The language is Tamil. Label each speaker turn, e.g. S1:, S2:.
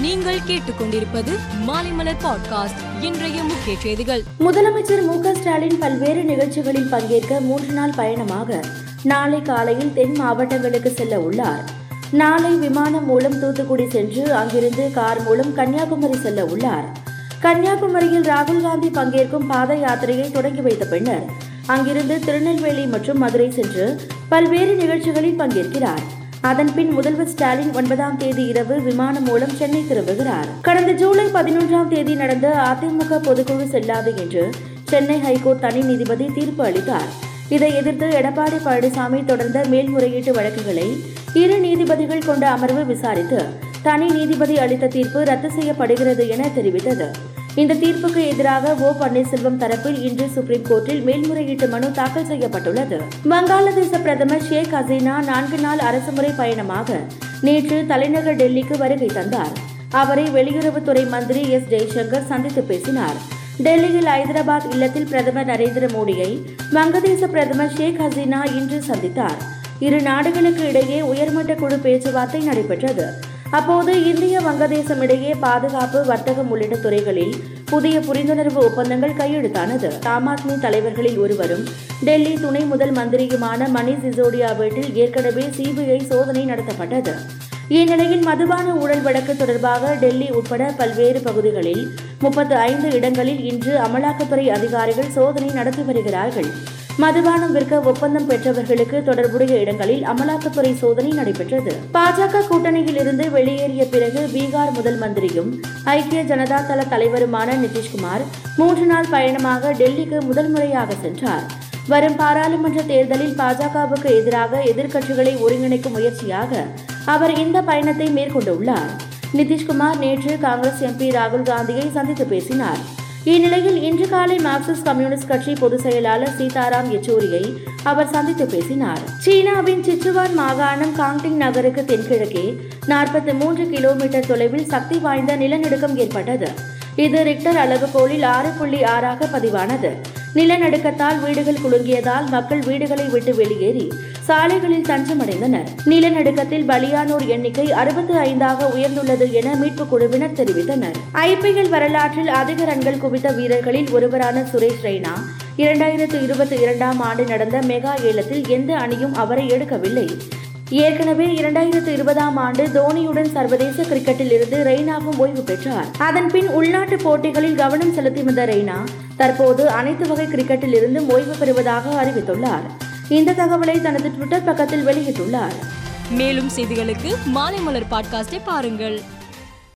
S1: நீங்கள் கேட்டுக்கொண்டிருப்பது மாலைமலர் பாட்காஸ்ட் இன்றைய முக்கிய செய்திகள்.
S2: முதலமைச்சர் மு ஸ்டாலின் பல்வேறு நிகழ்ச்சிகளில் பங்கேற்க மூன்று நாள் பயணமாக நாளை காலையில் தென் மாவட்டங்களுக்கு செல்ல உள்ளார். நாளை விமானம் மூலம் தூத்துக்குடி சென்று அங்கிருந்து கார் மூலம் கன்னியாகுமரி செல்ல உள்ளார். கன்னியாகுமரியில் ராகுல் காந்தி பங்கேற்கும் பாத யாத்திரையை தொடங்கி வைத்த பின்னர் அங்கிருந்து திருநெல்வேலி மற்றும் மதுரை சென்று பல்வேறு நிகழ்ச்சிகளில் பங்கேற்கிறார். அதன்பின் முதல்வர் ஸ்டாலின் ஒன்பதாம் தேதி இரவு விமானம் மூலம் சென்னை திரும்புகிறார். கடந்த ஜூலை பதினொன்றாம் தேதி நடந்த அதிமுக பொதுக்குழு செல்லாது என்று சென்னை ஹைகோர்ட் தனி நீதிபதி தீர்ப்பு அளித்தார். இதை எதிர்த்து எடப்பாடி பழனிசாமி தொடர்ந்த மேல்முறையீட்டு வழக்குகளை இரு நீதிபதிகள் கொண்ட அமர்வு விசாரித்து தனி நீதிபதி அளித்த தீர்ப்பு ரத்து செய்யப்படுகிறது என தெரிவித்தது. இந்த தீர்ப்புக்கு எதிராக ஓ பன்னீர்செல்வம் தரப்பில் இன்று சுப்ரீம் கோர்ட்டில் மேல்முறையீட்டு மனு தாக்கல் செய்யப்பட்டுள்ளது. வங்காளதேச பிரதமர் ஷேக் ஹசீனா நான்கு நாள் அரசுமுறை பயணமாக நேற்று தலைநகர் டெல்லிக்கு வருகை தந்தார். அவரை வெளியுறவுத்துறை மந்திரி எஸ் ஜெய்சங்கர் சந்தித்து பேசினார். டெல்லியில் ஐதராபாத் இல்லத்தில் பிரதமர் நரேந்திர மோடியை வங்கதேச பிரதமர் ஷேக் ஹசீனா இன்று சந்தித்தார். இரு நாடுகளுக்கு இடையே உயர்மட்ட குழு பேச்சுவார்த்தை நடைபெற்றது. அப்போது இந்திய வங்கதேசம் இடையே பாதுகாப்பு வர்த்தகம் உள்ளிட்ட துறைகளில் புதிய புரிந்துணர்வு ஒப்பந்தங்கள் கையெழுத்தானது. ஆம் ஆத்மி தலைவர்களில் ஒருவரும் டெல்லி துணை முதல் மந்திரியுமான மணிஷ் சிசோடியா வீட்டில் ஏற்கனவே சிபிஐ சோதனை நடத்தப்பட்டது. இந்நிலையில் மதுபான ஊழல் வழக்கு தொடர்பாக டெல்லி உட்பட பல்வேறு பகுதிகளில் முப்பத்து ஐந்து இடங்களில் இன்று அமலாக்கத்துறை அதிகாரிகள் சோதனை நடத்தி வருகிறார்கள். மதுபானம் விற்க ஒப்பந்தம் பெற்றவர்களுக்கு தொடர்புடைய இடங்களில் அமலாக்கத்துறை சோதனை நடைபெற்றது. பாஜக கூட்டணியில் இருந்து வெளியேறிய பிறகு பீகார் முதல் மந்திரியும் ஐக்கிய ஜனதா தள தலைவருமான நிதிஷ்குமார் மூன்று நாள் பயணமாக டெல்லிக்கு முதல் முறையாக சென்றார். வரும் பாராளுமன்ற தேர்தலில் பாஜகவுக்கு எதிராக எதிர்க்கட்சிகளை ஒருங்கிணைக்கும் முயற்சியாக அவர் இந்த பயணத்தை மேற்கொண்டுள்ளார். நிதிஷ்குமார் நேற்று காங்கிரஸ் எம்பி ராகுல் காந்தியை சந்தித்து பேசினார். இந்நிலையில் இன்று காலை மார்க்சிஸ்ட் கம்யூனிஸ்ட் கட்சி பொதுச் செயலாளர் சீதாராம் யெச்சூரியை அவர் சந்தித்து பேசினார். சீனாவின் சிச்சுவான் மாகாணம் காங்டிங் நகருக்கு தென்கிழக்கே நாற்பத்தி மூன்று கிலோமீட்டர் தொலைவில் சக்தி வாய்ந்த நிலநடுக்கம் ஏற்பட்டது. இது ரிக்டர் அளவுகோலில் ஆறு புள்ளி ஆறாக பதிவானது. நிலநடுக்கத்தால் வீடுகள் குலுங்கியதால் மக்கள் வீடுகளை விட்டு வெளியேறி சாலைகளில் தஞ்சமடைந்தனர். நிலநடுக்கத்தில் பலியானோர் எண்ணிக்கை அறுபத்தி ஐந்தாக உயர்ந்துள்ளது என மீட்புக் குழுவினர் தெரிவித்தனர். ஐபிஎல் வரலாற்றில் அதிக ரன்கள் குவித்த வீரர்களில் ஒருவரான சுரேஷ் ரெய்னா. இரண்டாயிரத்து இருபத்தி இரண்டாம் ஆண்டு நடந்த மெகா ஏலத்தில் எந்த அணியும் அவரை எடுக்கவில்லை. ஏற்கனவே இரண்டாயிரத்து இருபதாம் ஆண்டு தோனியுடன் சர்வதேச கிரிக்கெட்டில் இருந்து ரெய்னாவும் ஓய்வு பெற்றார். அதன் பின் உள்நாட்டு போட்டிகளில் கவனம் செலுத்தி வந்த ரெய்னா தற்போது அனைத்து வகை கிரிக்கெட்டில் இருந்து ஓய்வு பெறுவதாக அறிவித்துள்ளார். இந்த தகவலை தனது ட்விட்டர் பக்கத்தில் வெளியிட்டுள்ளார்.
S1: மேலும் செய்திகளுக்கு மாலை மலர் பாட்காஸ்டை பாருங்கள்.